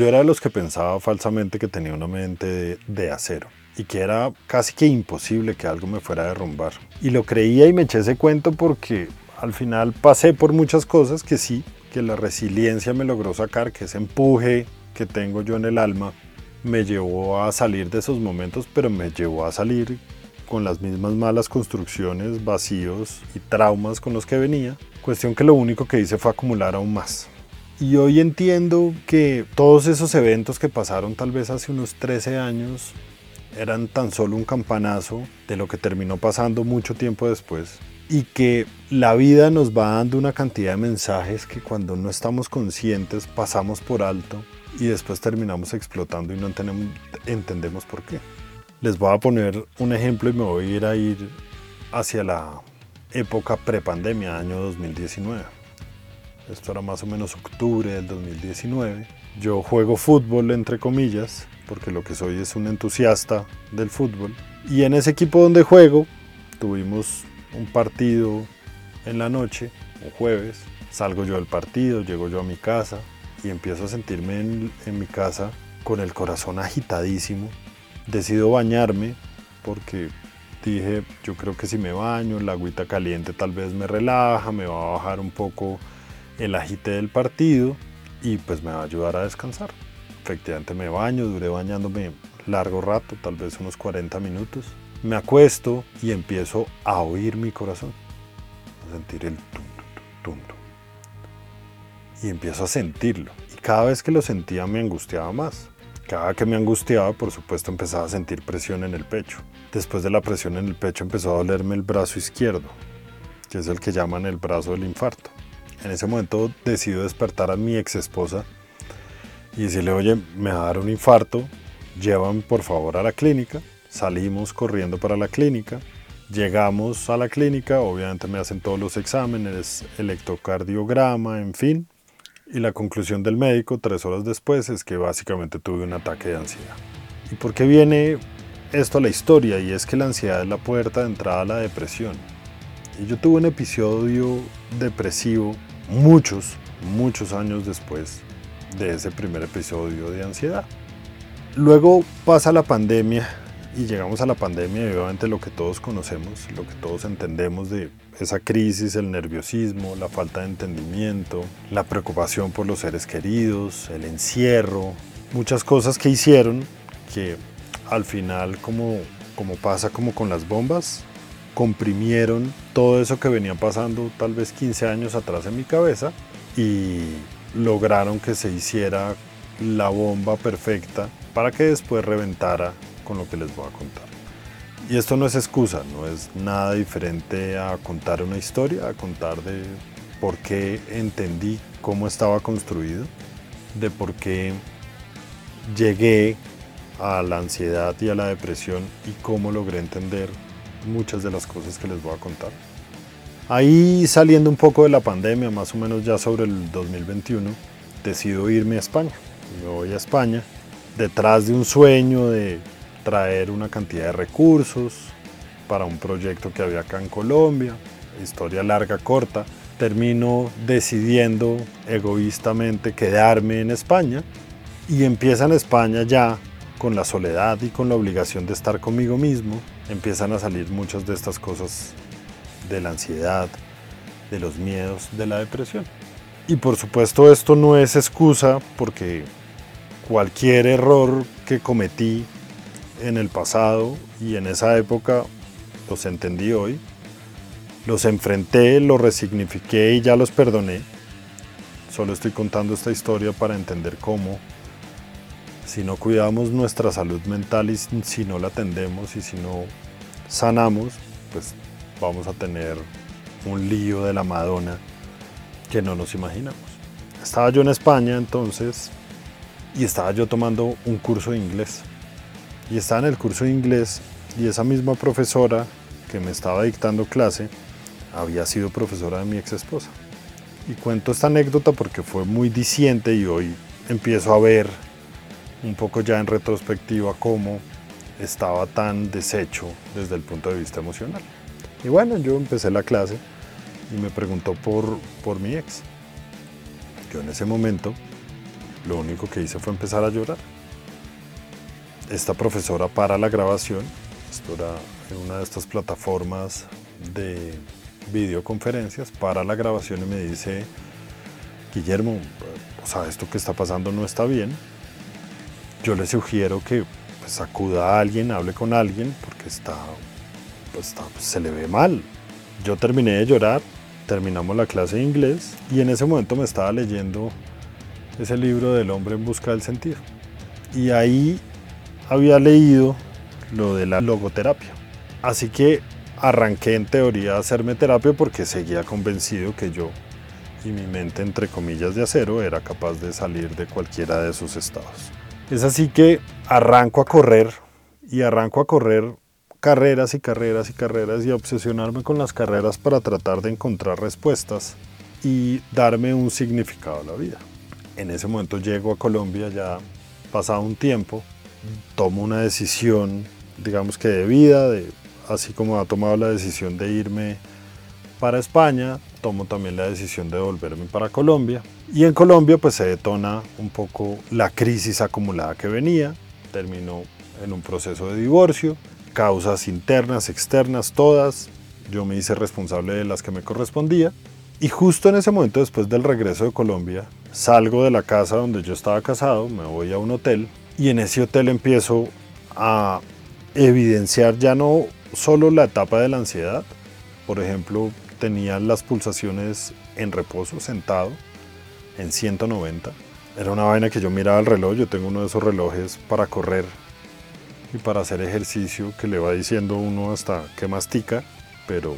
Yo era de los que pensaba falsamente que tenía una mente de, acero y que era casi que imposible que algo me fuera a derrumbar. Y lo creía y me eché ese cuento porque al final pasé por muchas cosas que sí, que la resiliencia me logró sacar, que ese empuje que tengo yo en el alma me llevó a salir de esos momentos, pero me llevó a salir con las mismas malas construcciones, vacíos y traumas con los que venía. Cuestión que lo único que hice fue acumular aún más. Y hoy entiendo que todos esos eventos que pasaron tal vez hace unos 13 años eran tan solo un campanazo de lo que terminó pasando mucho tiempo después y que la vida nos va dando una cantidad de mensajes que cuando no estamos conscientes pasamos por alto y después terminamos explotando y no entendemos, por qué. Les voy a poner un ejemplo y me voy a ir a ir hacia la época prepandemia, año 2019. Esto era más o menos octubre del 2019. Yo juego fútbol, entre comillas, porque lo que soy es un entusiasta del fútbol. Y en ese equipo donde juego, tuvimos un partido en la noche, un jueves. Salgo yo del partido, llego yo a mi casa, y empiezo a sentirme en, mi casa con el corazón agitadísimo. Decido bañarme porque dije, yo creo que si me baño, la agüita caliente tal vez me relaja, me va a bajar un poco el agite del partido y pues me va a ayudar a descansar. Efectivamente me baño, duré bañándome largo rato, tal vez unos 40 minutos. Me acuesto y empiezo a oír mi corazón, a sentir el tum, tum, y empiezo a sentirlo. Y cada vez que lo sentía me angustiaba más. Cada que me angustiaba, por supuesto, empezaba a sentir presión en el pecho. Después de la presión en el pecho empezó a dolerme el brazo izquierdo, que es el que llaman el brazo del infarto. En ese momento decido despertar a mi ex esposa y decirle, oye, me va a dar un infarto, llévame por favor a la clínica. Salimos corriendo para la clínica, llegamos a la clínica, obviamente me hacen todos los exámenes, electrocardiograma, en fin, y la conclusión del médico tres horas después es que básicamente tuve un ataque de ansiedad. ¿Y por qué viene esto a la historia? Y es que la ansiedad es la puerta de entrada a la depresión. Y yo tuve un episodio depresivo muchos, muchos años después de ese primer episodio de ansiedad. Luego pasa la pandemia y llegamos a la pandemia y obviamente lo que todos conocemos, lo que todos entendemos de esa crisis, el nerviosismo, la falta de entendimiento, la preocupación por los seres queridos, el encierro, muchas cosas que hicieron que al final como, como pasa como con las bombas, comprimieron todo eso que venía pasando tal vez 15 años atrás en mi cabeza y lograron que se hiciera la bomba perfecta para que después reventara con lo que les voy a contar. Y esto no es excusa, no es nada diferente a contar una historia, a contar de por qué entendí cómo estaba construido, de por qué llegué a la ansiedad y a la depresión y cómo logré entender muchas de las cosas que les voy a contar. Ahí saliendo un poco de la pandemia, más o menos ya sobre el 2021, decido irme a España. Me voy a España detrás de un sueño de traer una cantidad de recursos para un proyecto que había acá en Colombia, historia larga, corta, termino decidiendo egoístamente quedarme en España y empieza en España ya con la soledad y con la obligación de estar conmigo mismo, empiezan a salir muchas de estas cosas de la ansiedad, de los miedos, de la depresión. Y por supuesto esto no es excusa porque cualquier error que cometí en el pasado y en esa época los entendí hoy, los enfrenté, los resignifiqué y ya los perdoné. Solo estoy contando esta historia para entender cómo, si no cuidamos nuestra salud mental y si no la atendemos y si no sanamos, pues vamos a tener un lío de la Madonna que no nos imaginamos. Estaba yo en España entonces y estaba yo tomando un curso de inglés y estaba en el curso de inglés y esa misma profesora que me estaba dictando clase había sido profesora de mi ex esposa. Y cuento esta anécdota porque fue muy diciente y hoy empiezo a ver un poco ya en retrospectiva cómo estaba tan deshecho desde el punto de vista emocional. Y bueno, yo empecé la clase y me preguntó por, por mi ex. Yo en ese momento Lo único que hice fue empezar a llorar. Esta profesora para la grabación, esto en una de estas plataformas de videoconferencias, para la grabación y me dice, Guillermo, o sea, esto que está pasando no está bien. Yo le sugiero que pues, acuda a alguien, hable con alguien, porque está, pues, está, se le ve mal. Yo terminé de llorar, terminamos la clase de inglés y en ese momento me estaba leyendo ese libro del hombre en busca del sentido. Y ahí había leído lo de la logoterapia. Así que arranqué en teoría a hacerme terapia porque seguía convencido que yo y mi mente entre comillas de acero era capaz de salir de cualquiera de esos estados. Es así que arranco a correr y arranco a correr carreras y carreras y carreras y a obsesionarme con las carreras para tratar de encontrar respuestas y darme un significado a la vida. En ese momento llego a Colombia ya pasado un tiempo, tomo una decisión, digamos que de vida, así como ha tomado la decisión de irme para España, tomo también la decisión de volverme para Colombia. Y en Colombia pues se detona un poco la crisis acumulada que venía, terminó en un proceso de divorcio, causas internas, externas, todas. Yo me hice responsable de las que me correspondía. Y justo en ese momento, después del regreso de Colombia, salgo de la casa donde yo estaba casado, me voy a un hotel y en ese hotel empiezo a evidenciar ya no solo la etapa de la ansiedad, por ejemplo, tenía las pulsaciones en reposo, sentado, en 190. Era una vaina que yo miraba el reloj, yo tengo uno de esos relojes para correr y para hacer ejercicio que le va diciendo uno hasta que mastica, pero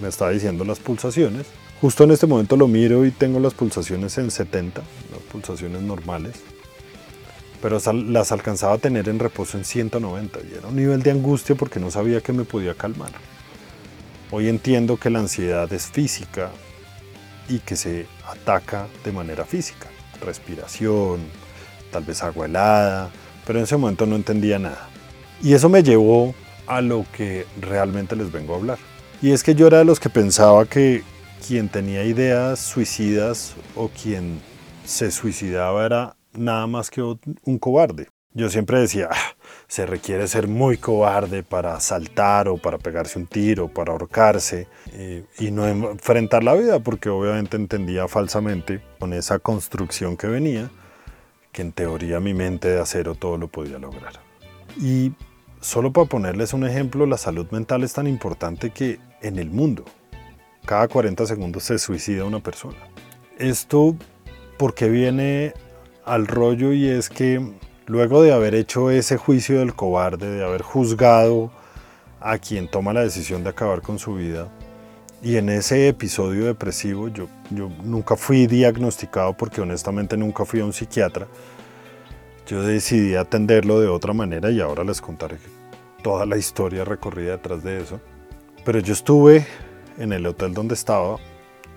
me está diciendo las pulsaciones. Justo en este momento lo miro y tengo las pulsaciones en 70, las pulsaciones normales, pero las alcanzaba a tener en reposo en 190 y era un nivel de angustia porque no sabía que me podía calmar. Hoy entiendo que la ansiedad es física y que se ataca de manera física. Respiración, tal vez agua helada, pero en ese momento no entendía nada. Y eso me llevó a lo que realmente les vengo a hablar. Y es que yo era de los que pensaba que quien tenía ideas suicidas o quien se suicidaba era nada más que un cobarde. Yo siempre decía, ah, se requiere ser muy cobarde para saltar o para pegarse un tiro, para ahorcarse eh, y no enfrentar la vida, porque obviamente entendía falsamente con esa construcción que venía que en teoría mi mente de acero todo lo podía lograr. Y solo para ponerles un ejemplo, la salud mental es tan importante que en el mundo cada 40 segundos se suicida una persona. Esto porque viene al rollo y es que Luego de haber hecho ese juicio del cobarde, de haber juzgado a quien toma la decisión de acabar con su vida, y en ese episodio depresivo yo, yo nunca fui diagnosticado porque honestamente nunca fui a un psiquiatra. Yo decidí atenderlo de otra manera y ahora les contaré toda la historia recorrida detrás de eso. Pero yo estuve en el hotel donde estaba,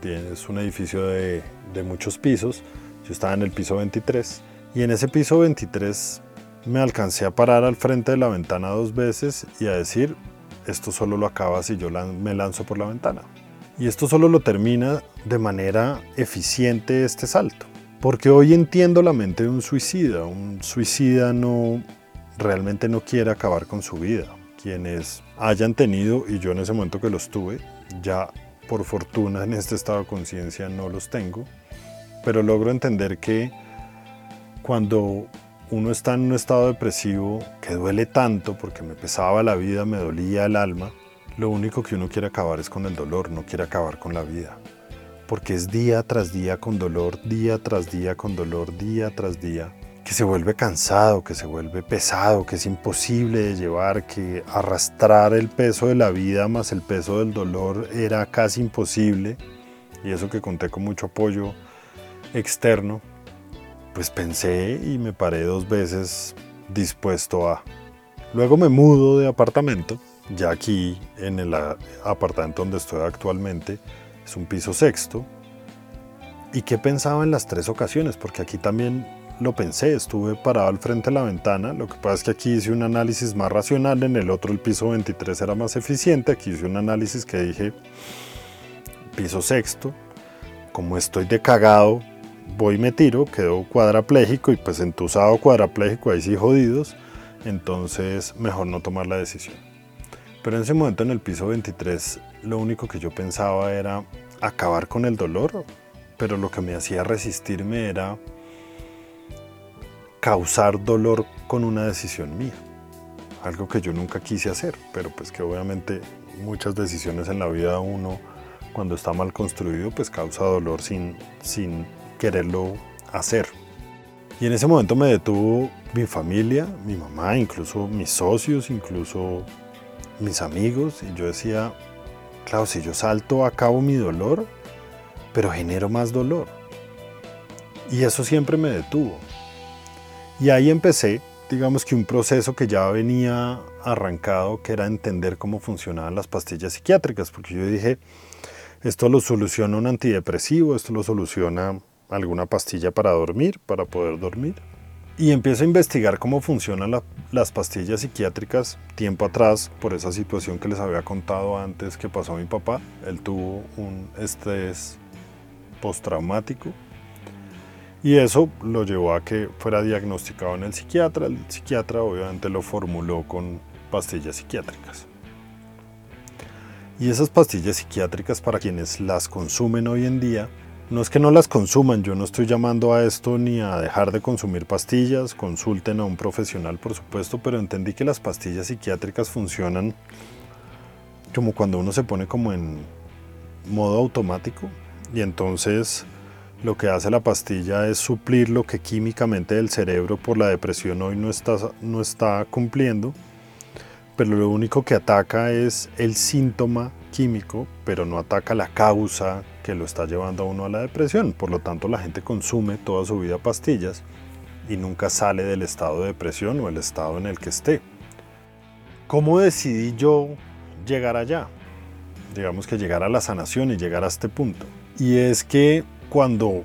es un edificio de, de muchos pisos, yo estaba en el piso 23 y en ese piso 23 me alcancé a parar al frente de la ventana dos veces y a decir, esto solo lo acaba si yo me lanzo por la ventana. Y esto solo lo termina de manera eficiente este salto. Porque hoy entiendo la mente de un suicida. Un suicida no realmente no quiere acabar con su vida. Quienes hayan tenido, y yo en ese momento que los tuve, ya por fortuna en este estado de conciencia no los tengo, pero logro entender que cuando uno está en un estado depresivo que duele tanto porque me pesaba la vida, me dolía el alma, lo único que uno quiere acabar es con el dolor, no quiere acabar con la vida. Porque es día tras día con dolor, día tras día con dolor, día tras día, que se vuelve cansado, que se vuelve pesado, que es imposible de llevar, que arrastrar el peso de la vida más el peso del dolor era casi imposible. Y eso que conté con mucho apoyo externo, pues pensé y me paré dos veces dispuesto a. Luego me mudo de apartamento, ya aquí en el apartamento donde estoy actualmente, es un piso sexto. ¿Y qué pensaba en las tres ocasiones? Porque aquí también lo pensé, estuve parado al frente de la ventana, lo que pasa es que aquí hice un análisis más racional, en el otro el piso 23 era más eficiente, aquí hice un análisis que dije, piso sexto, como estoy de cagado, voy me tiro, quedo cuadraplégico y pues entusado cuadraplégico, ahí sí jodidos, entonces mejor no tomar la decisión. Pero en ese momento en el piso 23 lo único que yo pensaba era acabar con el dolor, pero lo que me hacía resistirme era causar dolor con una decisión mía. Algo que yo nunca quise hacer, pero pues que obviamente muchas decisiones en la vida uno cuando está mal construido pues causa dolor sin, sin quererlo hacer. Y en ese momento me detuvo mi familia, mi mamá, incluso mis socios, incluso mis amigos. Y yo decía, claro, si yo salto acabo mi dolor, pero genero más dolor. Y eso siempre me detuvo. Y ahí empecé, digamos que un proceso que ya venía arrancado, que era entender cómo funcionaban las pastillas psiquiátricas, porque yo dije, esto lo soluciona un antidepresivo, esto lo soluciona alguna pastilla para dormir, para poder dormir. Y empiezo a investigar cómo funcionan las pastillas psiquiátricas tiempo atrás por esa situación que les había contado antes que pasó a mi papá. Él tuvo un estrés postraumático y eso lo llevó a que fuera diagnosticado en el psiquiatra. El psiquiatra obviamente lo formuló con pastillas psiquiátricas. Y esas pastillas psiquiátricas para quienes las consumen hoy en día no es que no las consuman, yo no estoy llamando a esto ni a dejar de consumir pastillas, consulten a un profesional por supuesto, pero entendí que las pastillas psiquiátricas funcionan como cuando uno se pone como en modo automático y entonces lo que hace la pastilla es suplir lo que químicamente el cerebro por la depresión hoy no está, no está cumpliendo, pero lo único que ataca es el síntoma químico, pero no ataca la causa que lo está llevando a uno a la depresión. Por lo tanto, la gente consume toda su vida pastillas y nunca sale del estado de depresión o el estado en el que esté. ¿Cómo decidí yo llegar allá? Digamos que llegar a la sanación y llegar a este punto. Y es que cuando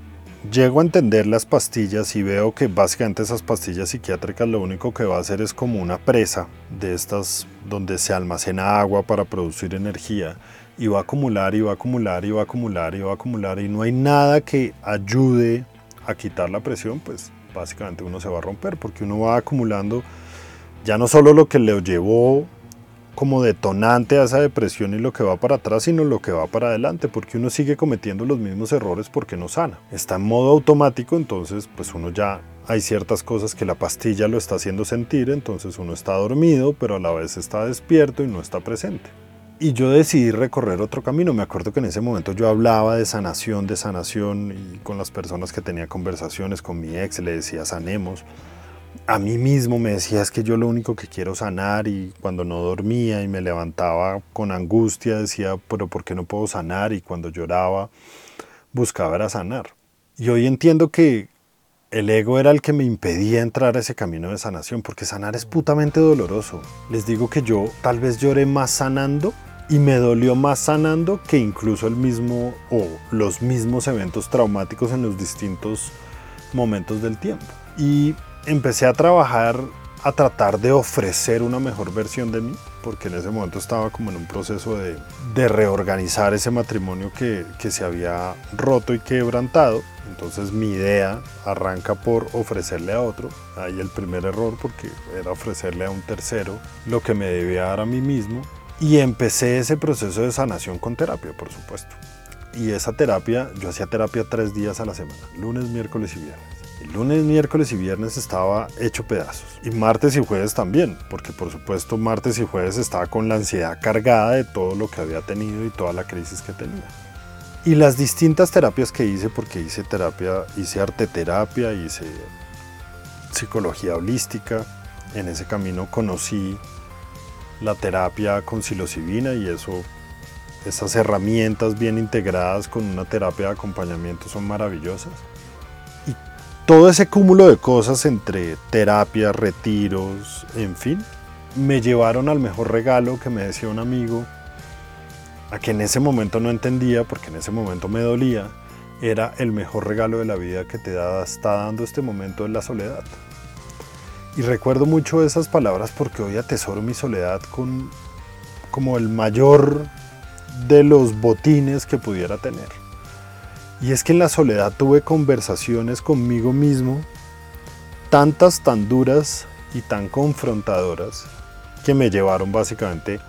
llego a entender las pastillas y veo que básicamente esas pastillas psiquiátricas lo único que va a hacer es como una presa de estas donde se almacena agua para producir energía y va a acumular y va a acumular y va a acumular y va a acumular y no hay nada que ayude a quitar la presión, pues básicamente uno se va a romper porque uno va acumulando ya no solo lo que le llevó como detonante a esa depresión y lo que va para atrás, sino lo que va para adelante, porque uno sigue cometiendo los mismos errores porque no sana. Está en modo automático, entonces pues uno ya hay ciertas cosas que la pastilla lo está haciendo sentir, entonces uno está dormido, pero a la vez está despierto y no está presente. Y yo decidí recorrer otro camino. Me acuerdo que en ese momento yo hablaba de sanación, de sanación, y con las personas que tenía conversaciones, con mi ex, le decía sanemos a mí mismo me decía es que yo lo único que quiero sanar y cuando no dormía y me levantaba con angustia decía, pero ¿por qué no puedo sanar? Y cuando lloraba buscaba era sanar. Y hoy entiendo que el ego era el que me impedía entrar a ese camino de sanación, porque sanar es putamente doloroso. Les digo que yo tal vez lloré más sanando y me dolió más sanando que incluso el mismo o los mismos eventos traumáticos en los distintos momentos del tiempo. Y empecé a trabajar, a tratar de ofrecer una mejor versión de mí, porque en ese momento estaba como en un proceso de, reorganizar ese matrimonio que, que se había roto y quebrantado. Entonces mi idea arranca por ofrecerle a otro. Ahí el primer error porque era ofrecerle a un tercero lo que me debía dar a mí mismo. Y empecé ese proceso de sanación con terapia, por supuesto. Y esa terapia, yo hacía terapia tres días a la semana, lunes, miércoles y viernes. Lunes, miércoles y viernes estaba hecho pedazos. Y martes y jueves también, porque por supuesto martes y jueves estaba con la ansiedad cargada de todo lo que había tenido y toda la crisis que tenía. Y las distintas terapias que hice, porque hice terapia, hice arte terapia, hice psicología holística. En ese camino conocí la terapia con psilocibina y eso, esas herramientas bien integradas con una terapia de acompañamiento son maravillosas todo ese cúmulo de cosas entre terapias, retiros, en fin, me llevaron al mejor regalo que me decía un amigo, a que en ese momento no entendía, porque en ese momento me dolía, era el mejor regalo de la vida que te está dando este momento de la soledad. Y recuerdo mucho esas palabras porque hoy atesoro mi soledad con como el mayor de los botines que pudiera tener. Y es que en la soledad tuve conversaciones conmigo mismo, tantas, tan duras y tan confrontadoras, que me llevaron básicamente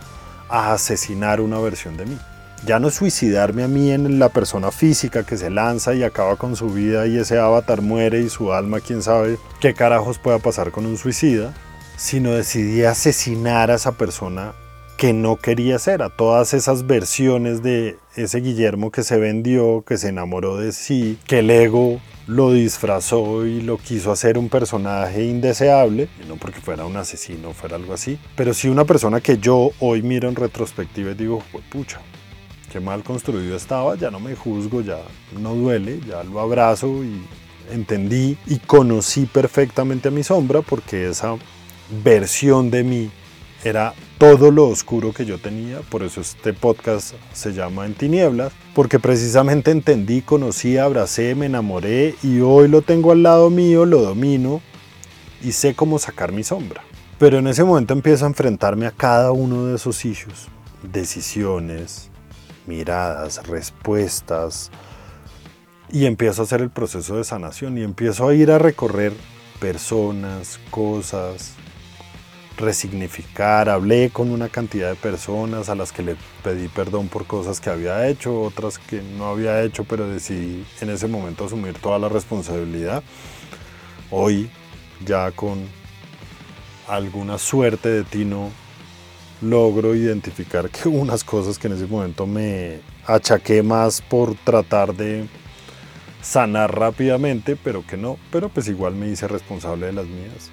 a asesinar una versión de mí. Ya no suicidarme a mí en la persona física que se lanza y acaba con su vida y ese avatar muere y su alma, quién sabe qué carajos pueda pasar con un suicida, sino decidí asesinar a esa persona que no quería ser, a todas esas versiones de ese Guillermo que se vendió, que se enamoró de sí, que el ego lo disfrazó y lo quiso hacer un personaje indeseable, no porque fuera un asesino, fuera algo así, pero sí una persona que yo hoy miro en retrospectiva y digo, pucha, qué mal construido estaba, ya no me juzgo, ya no duele, ya lo abrazo y entendí y conocí perfectamente a mi sombra porque esa versión de mí era todo lo oscuro que yo tenía, por eso este podcast se llama En Tinieblas, porque precisamente entendí, conocí, abracé, me enamoré y hoy lo tengo al lado mío, lo domino y sé cómo sacar mi sombra. Pero en ese momento empiezo a enfrentarme a cada uno de esos issues, decisiones, miradas, respuestas, y empiezo a hacer el proceso de sanación y empiezo a ir a recorrer personas, cosas, resignificar, hablé con una cantidad de personas a las que le pedí perdón por cosas que había hecho, otras que no había hecho, pero decidí en ese momento asumir toda la responsabilidad. Hoy, ya con alguna suerte de tino, logro identificar que unas cosas que en ese momento me achaqué más por tratar de sanar rápidamente, pero que no, pero pues igual me hice responsable de las mías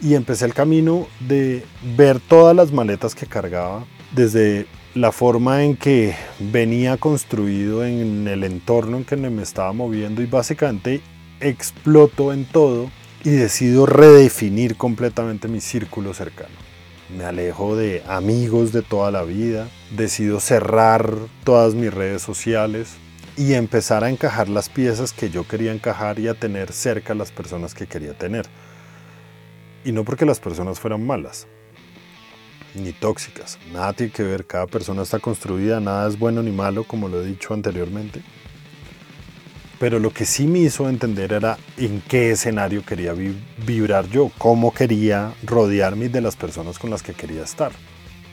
y empecé el camino de ver todas las maletas que cargaba, desde la forma en que venía construido en el entorno en que me estaba moviendo y básicamente exploto en todo y decido redefinir completamente mi círculo cercano. Me alejo de amigos de toda la vida, decido cerrar todas mis redes sociales y empezar a encajar las piezas que yo quería encajar y a tener cerca las personas que quería tener. Y no porque las personas fueran malas, ni tóxicas. Nada tiene que ver, cada persona está construida, nada es bueno ni malo, como lo he dicho anteriormente. Pero lo que sí me hizo entender era en qué escenario quería vibrar yo, cómo quería rodearme de las personas con las que quería estar.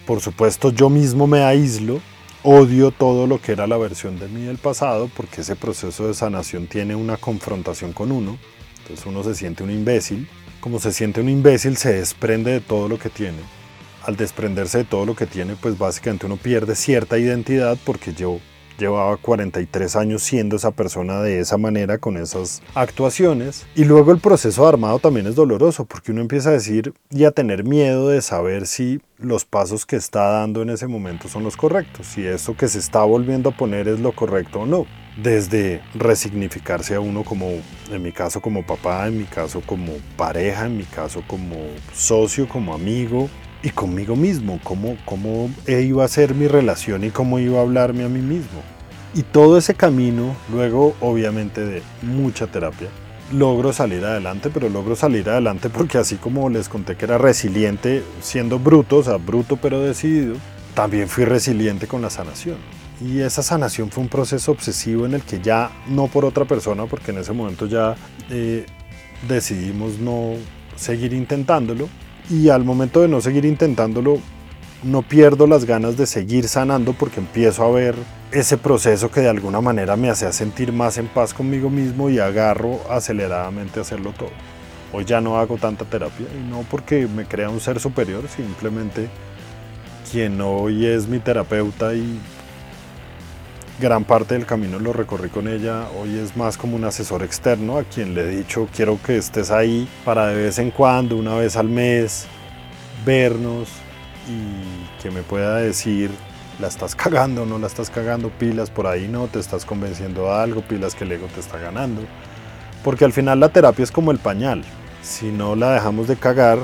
Por supuesto, yo mismo me aíslo, odio todo lo que era la versión de mí del pasado, porque ese proceso de sanación tiene una confrontación con uno. Entonces uno se siente un imbécil, como se siente un imbécil, se desprende de todo lo que tiene. Al desprenderse de todo lo que tiene, pues básicamente uno pierde cierta identidad porque yo llevaba 43 años siendo esa persona de esa manera, con esas actuaciones. Y luego el proceso armado también es doloroso porque uno empieza a decir y a tener miedo de saber si los pasos que está dando en ese momento son los correctos, si eso que se está volviendo a poner es lo correcto o no desde resignificarse a uno como, en mi caso como papá, en mi caso como pareja, en mi caso como socio, como amigo y conmigo mismo, cómo, cómo iba a ser mi relación y cómo iba a hablarme a mí mismo. Y todo ese camino, luego obviamente de mucha terapia, logro salir adelante, pero logro salir adelante porque así como les conté que era resiliente siendo bruto, o sea, bruto pero decidido, también fui resiliente con la sanación. Y esa sanación fue un proceso obsesivo en el que ya no por otra persona, porque en ese momento ya eh, decidimos no seguir intentándolo. Y al momento de no seguir intentándolo, no pierdo las ganas de seguir sanando porque empiezo a ver ese proceso que de alguna manera me hacía sentir más en paz conmigo mismo y agarro aceleradamente a hacerlo todo. Hoy ya no hago tanta terapia y no porque me crea un ser superior, simplemente quien hoy es mi terapeuta y gran parte del camino lo recorrí con ella. Hoy es más como un asesor externo a quien le he dicho quiero que estés ahí para de vez en cuando, una vez al mes, vernos y que me pueda decir la estás cagando, no la estás cagando, pilas por ahí no, te estás convenciendo de algo, pilas que el ego te está ganando. Porque al final la terapia es como el pañal. Si no la dejamos de cagar,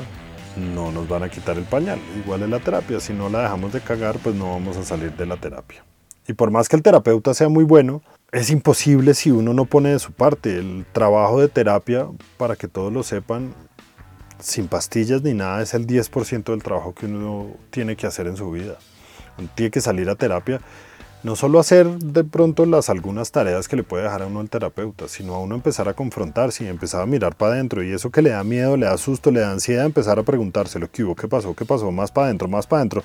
no nos van a quitar el pañal. Igual es la terapia. Si no la dejamos de cagar, pues no vamos a salir de la terapia. Y por más que el terapeuta sea muy bueno, es imposible si uno no pone de su parte. El trabajo de terapia, para que todos lo sepan, sin pastillas ni nada, es el 10% del trabajo que uno tiene que hacer en su vida. Tiene que salir a terapia no solo hacer de pronto las algunas tareas que le puede dejar a uno el terapeuta, sino a uno empezar a confrontarse y empezar a mirar para adentro. Y eso que le da miedo, le da susto, le da ansiedad, empezar a preguntárselo, ¿qué hubo? ¿Qué pasó? ¿Qué pasó? Más para adentro, más para adentro.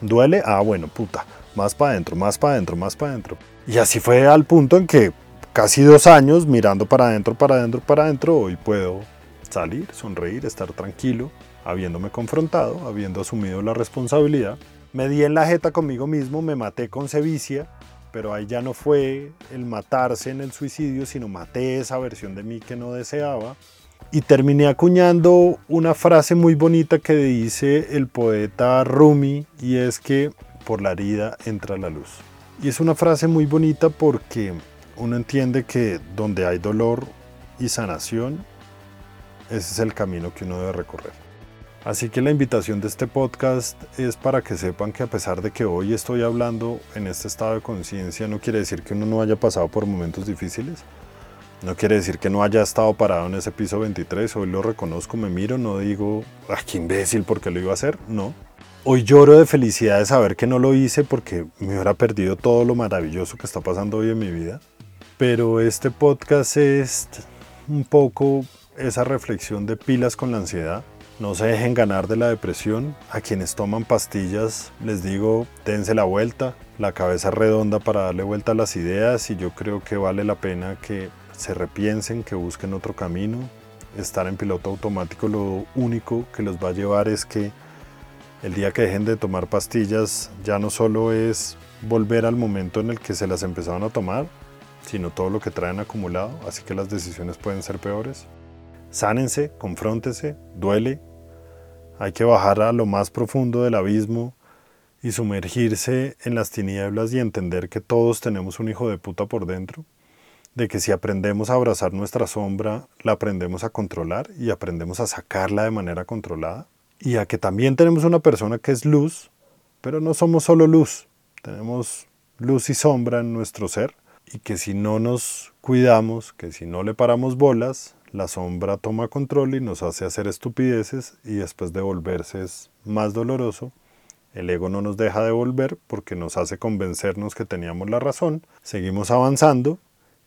¿Duele? Ah, bueno, puta. Más para adentro, más para adentro, más para adentro. Y así fue al punto en que casi dos años mirando para adentro, para adentro, para adentro, hoy puedo salir, sonreír, estar tranquilo, habiéndome confrontado, habiendo asumido la responsabilidad me di en la jeta conmigo mismo, me maté con sevicia, pero ahí ya no fue el matarse en el suicidio, sino maté esa versión de mí que no deseaba. Y terminé acuñando una frase muy bonita que dice el poeta Rumi, y es que por la herida entra la luz. Y es una frase muy bonita porque uno entiende que donde hay dolor y sanación, ese es el camino que uno debe recorrer. Así que la invitación de este podcast es para que sepan que a pesar de que hoy estoy hablando en este estado de conciencia, no quiere decir que uno no haya pasado por momentos difíciles. No quiere decir que no haya estado parado en ese piso 23. Hoy lo reconozco, me miro, no digo, ¡ah, qué imbécil! porque lo iba a hacer? No. Hoy lloro de felicidad de saber que no lo hice porque me hubiera perdido todo lo maravilloso que está pasando hoy en mi vida. Pero este podcast es un poco esa reflexión de pilas con la ansiedad no se dejen ganar de la depresión. A quienes toman pastillas les digo, dense la vuelta. La cabeza redonda para darle vuelta a las ideas y yo creo que vale la pena que se repiensen, que busquen otro camino. Estar en piloto automático lo único que los va a llevar es que el día que dejen de tomar pastillas ya no solo es volver al momento en el que se las empezaron a tomar, sino todo lo que traen acumulado, así que las decisiones pueden ser peores. Sánense, confróntese, duele. Hay que bajar a lo más profundo del abismo y sumergirse en las tinieblas y entender que todos tenemos un hijo de puta por dentro. De que si aprendemos a abrazar nuestra sombra, la aprendemos a controlar y aprendemos a sacarla de manera controlada. Y a que también tenemos una persona que es luz, pero no somos solo luz. Tenemos luz y sombra en nuestro ser. Y que si no nos cuidamos, que si no le paramos bolas, la sombra toma control y nos hace hacer estupideces y después de volverse es más doloroso. El ego no nos deja de volver porque nos hace convencernos que teníamos la razón. Seguimos avanzando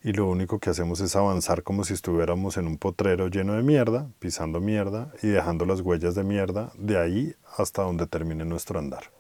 y lo único que hacemos es avanzar como si estuviéramos en un potrero lleno de mierda, pisando mierda y dejando las huellas de mierda de ahí hasta donde termine nuestro andar.